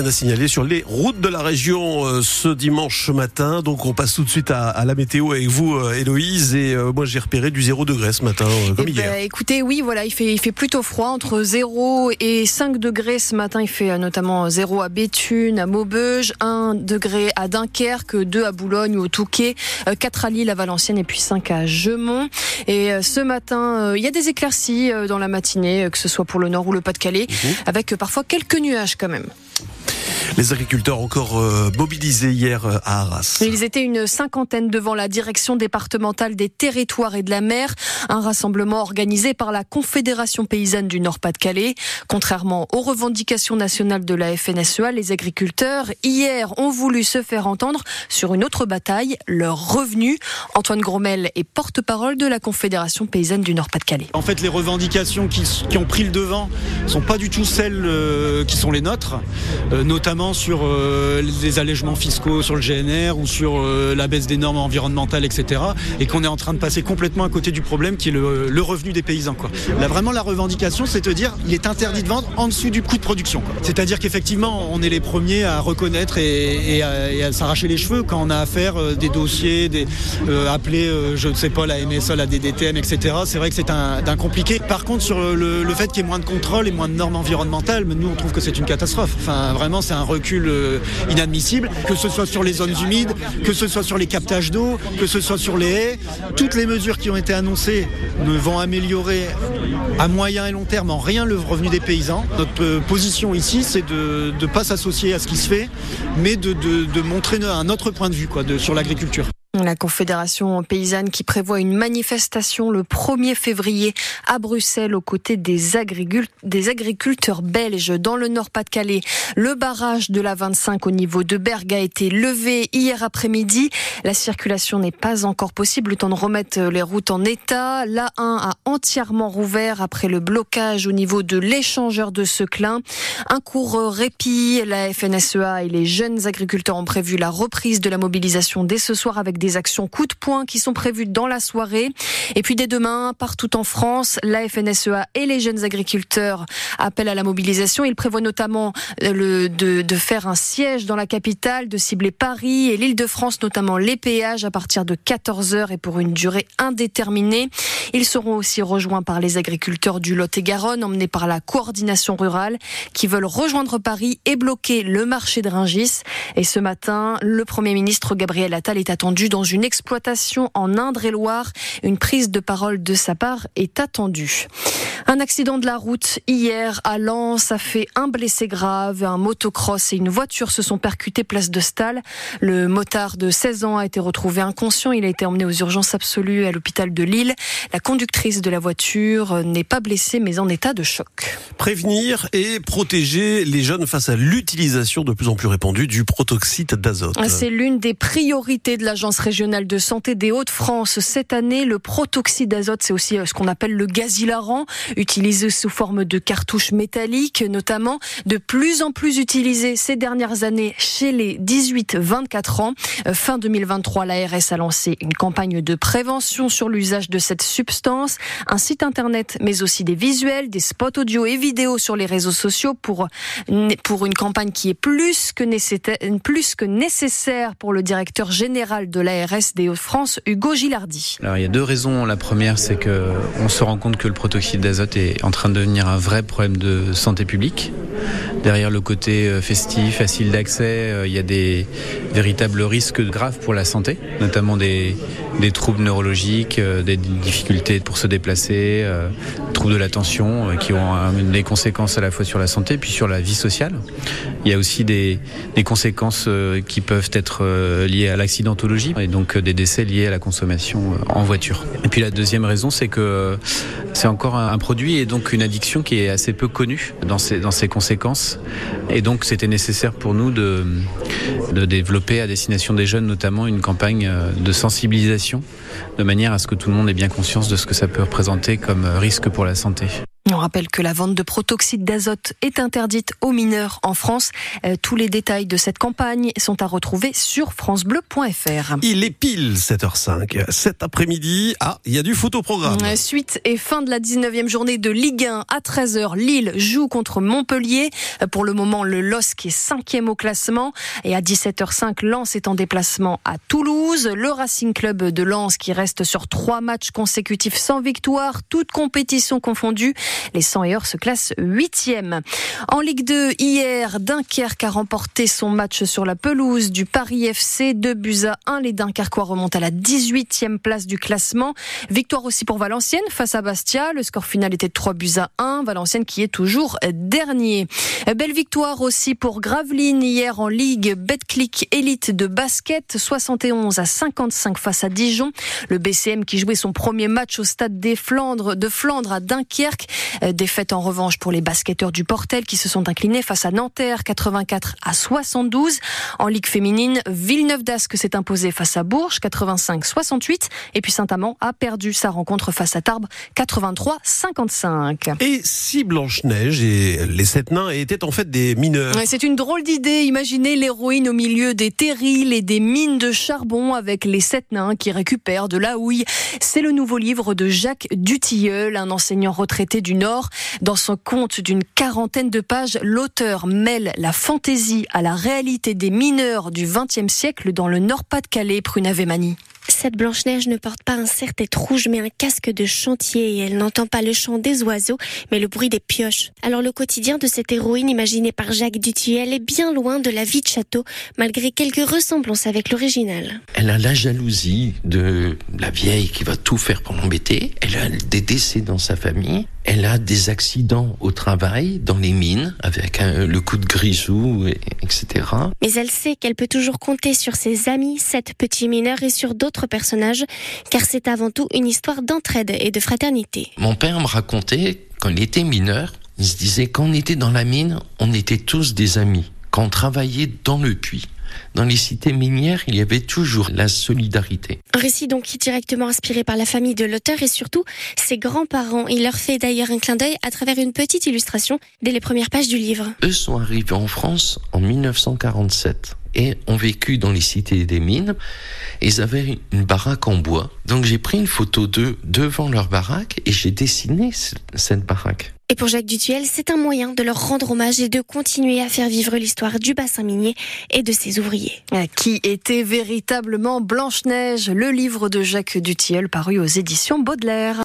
rien à signaler sur les routes de la région euh, ce dimanche matin. Donc on passe tout de suite à, la météo avec vous, euh, Héloïse. Et euh, moi j'ai repéré du 0 degré ce matin, comme eh hier. Ben, écoutez, oui, voilà, il fait, il fait plutôt froid, entre 0 et 5 degrés ce matin. Il fait notamment 0 à Béthune, à Maubeuge, 1 degré à Dunkerque, 2 à Boulogne ou au Touquet, 4 à Lille, à Valenciennes et puis 5 à Gemont. Et ce matin, il y a des éclaircies dans la matinée, que ce soit pour le nord ou le Pas-de-Calais, mhm. avec parfois quelques nuages quand même. Les agriculteurs encore euh, mobilisés hier euh, à Arras. Ils étaient une cinquantaine devant la direction départementale des territoires et de la mer, un rassemblement organisé par la Confédération paysanne du Nord-Pas-de-Calais. Contrairement aux revendications nationales de la FNSEA, les agriculteurs hier ont voulu se faire entendre sur une autre bataille, leur revenu. Antoine Gromel est porte-parole de la Confédération paysanne du Nord-Pas-de-Calais. En fait, les revendications qui, qui, ont pris le devant sont pas du tout celles euh, qui sont les nôtres, notamment sur euh, les allègements fiscaux sur le GNR ou sur euh, la baisse des normes environnementales, etc. Et qu'on est en train de passer complètement à côté du problème qui est le, revenu des paysans. Quoi. Vraiment, la revendication, c'est de dire il est interdit de vendre en dessous du coût de production. C'est-à-dire qu'effectivement, on est les premiers à reconnaître et, à, s'arracher les cheveux quand on a affaire euh, des dossiers, des, appelés, je ne sais pas, la MSA, la DDTM, etc. C'est vrai que c'est un, compliqué. Par contre, sur le, le fait qu'il y ait moins de contrôle et moins de normes environnementales, nous, on trouve que c'est une catastrophe. Enfin, vraiment, c'est un recul euh, inadmissible, que ce soit sur les zones humides, que ce soit sur les captages d'eau, que ce soit sur les haies. Toutes les mesures qui ont été annoncées ne vont améliorer à moyen et long terme en rien le revenu des paysans. Notre euh, position ici, c'est de ne pas s'associer à ce qui se fait, mais de, montrer un autre point de vue quoi, sur l'agriculture. La Confédération paysanne qui prévoit une manifestation le 1er février à Bruxelles aux côtés des, agriculteurs belges dans le Nord-Pas-de-Calais. Le barrage de la 25 au niveau de Bergue a été levé hier après-midi. La circulation n'est pas encore possible, le temps de remettre les routes en état. La 1 a entièrement rouvert après le blocage au niveau de l'échangeur de Seclin. Un court répit, la FNSEA et les jeunes agriculteurs ont prévu la reprise de la mobilisation dès ce soir avec des actions coup de poing qui sont prévues dans la soirée. Et puis dès demain, partout en France, la FNSEA et les jeunes agriculteurs appellent à la mobilisation. Ils prévoient notamment euh, de faire un siège dans la capitale, de cibler Paris et l'île de France, notamment les péages à partir de 14h et pour une durée indéterminée. Ils seront aussi rejoints par les agriculteurs du Lot-et-Garonne, emmenés par la coordination rurale, qui veulent rejoindre Paris et bloquer le marché de Ringis. Et ce matin, le Premier ministre Gabriel Attal est attendu dans une exploitation en Indre-et-Loire. Une prise de parole de sa part est attendue. Un accident de la route hier à Lens a fait un blessé grave. Un motocross et une voiture se sont percutés place de Stal. Le motard de 16 ans a été retrouvé inconscient. Il a été emmené aux urgences absolues à l'hôpital de Lille. La conductrice de la voiture n'est pas blessée mais en état de choc. Prévenir et protéger les jeunes face à l'utilisation de plus en plus répandue du protoxyde d'azote. C'est l'une des priorités de l'Agence régionale de santé des Hauts-de-France. Cette année, le protoxyde d'azote, c'est aussi euh, ce qu'on appelle le gaz hilarant, utilisé sous forme de cartouches métalliques, notamment de plus en plus utilisé ces dernières années chez les 18-24 ans. Euh, fin 2023, l'ARS a lancé une campagne de prévention sur l'usage de cette substance, un site internet, mais aussi des visuels, des spots audio et vidéo sur les réseaux sociaux pour, pour une campagne qui est plus que, plus que nécessaire pour le directeur général de la l'ARS des Hauts-de-France, Hugo Gilardi. Alors il y a deux raisons. La première, c'est que on se rend compte que le protoxyde d'azote est en train de devenir un vrai problème de santé publique. Derrière le côté euh, festif, facile d'accès, euh, il y a des véritables risques graves pour la santé, notamment des, des troubles neurologiques, euh, des difficultés pour se déplacer, troubles de l'attention qui ont des conséquences à la fois sur la santé puis sur la vie sociale. Il y a aussi des, des conséquences qui peuvent être liées à l'accidentologie et donc des décès liés à la consommation en voiture. Et puis la deuxième raison, c'est que c'est encore un produit et donc une addiction qui est assez peu connue dans ses, dans ses conséquences. Et donc c'était nécessaire pour nous de, de développer à destination des jeunes notamment une campagne de sensibilisation de manière à ce que tout le monde ait bien conscience de ce que ça peut représenter comme risque pour la santé. On rappelle que la vente de protoxyde d'azote est interdite aux mineurs en France. Euh, tous les détails de cette campagne sont à retrouver sur francebleu.fr. Il est pile 7h05. Cet après-midi, ah, il y a du photoprogramme. Euh, suite et fin de la 19e journée de Ligue 1 à 13h. Lille joue contre Montpellier. Euh, pour le moment, le LOSC est cinquième au classement. Et à 17h05, Lens est en déplacement à Toulouse. Le Racing Club de Lens qui reste sur trois matchs consécutifs sans victoire, toutes compétitions confondues. Les 100 et se classent huitième. En Ligue 2, hier, Dunkerque a remporté son match sur la pelouse du Paris FC. 2 buts à 1. Les Dunkerquois remontent à la 18e place du classement. Victoire aussi pour Valenciennes face à Bastia. Le score final était de 3 buts à 1. Valenciennes qui est toujours dernier. Belle victoire aussi pour Gravelines hier en Ligue Betclic Elite de basket. 71 à 55 face à Dijon. Le BCM qui jouait son premier match au stade des Flandres, de Flandre à Dunkerque défaite en revanche pour les basketteurs du Portel qui se sont inclinés face à Nanterre 84 à 72. En Ligue féminine, Villeneuve d'Ascq s'est imposé face à Bourges 85-68 et puis Saint-Amand a perdu sa rencontre face à Tarbes 83-55. Et si Blanche-Neige et les sept nains étaient en fait des mineurs C'est une drôle d'idée. Imaginez l'héroïne au milieu des terrils et des mines de charbon avec les sept nains qui récupèrent de la houille. C'est le nouveau livre de Jacques Dutilleul, un enseignant retraité du Nord. Dans son conte d'une quarantaine de pages, l'auteur mêle la fantaisie à la réalité des mineurs du XXe siècle dans le Nord-Pas-de-Calais, Prunavemani. Cette Blanche-Neige ne porte pas un serre-tête rouge mais un casque de chantier et elle n'entend pas le chant des oiseaux mais le bruit des pioches. Alors le quotidien de cette héroïne imaginée par Jacques Dutilleul est bien loin de la vie de château malgré quelques ressemblances avec l'original. Elle a la jalousie de la vieille qui va tout faire pour l'embêter. Elle a des décès dans sa famille. Elle a des accidents au travail, dans les mines, avec le coup de grisou, etc. Mais elle sait qu'elle peut toujours compter sur ses amis, sept petits mineurs et sur d'autres personnages, car c'est avant tout une histoire d'entraide et de fraternité. Mon père me racontait, quand il était mineur, il se disait, quand on était dans la mine, on était tous des amis. Quand on travaillait dans le puits, dans les cités minières, il y avait toujours la solidarité. Un récit donc qui est directement inspiré par la famille de l'auteur et surtout ses grands-parents. Il leur fait d'ailleurs un clin d'œil à travers une petite illustration dès les premières pages du livre. Eux sont arrivés en France en 1947 et ont vécu dans les cités des mines. Ils avaient une baraque en bois. Donc j'ai pris une photo d'eux devant leur baraque et j'ai dessiné cette baraque. Et pour Jacques Dutuel, c'est un moyen de leur rendre hommage et de continuer à faire vivre l'histoire du bassin minier et de ses ouvriers. Qui était véritablement Blanche-Neige, le livre de Jacques Dutiel paru aux éditions Baudelaire.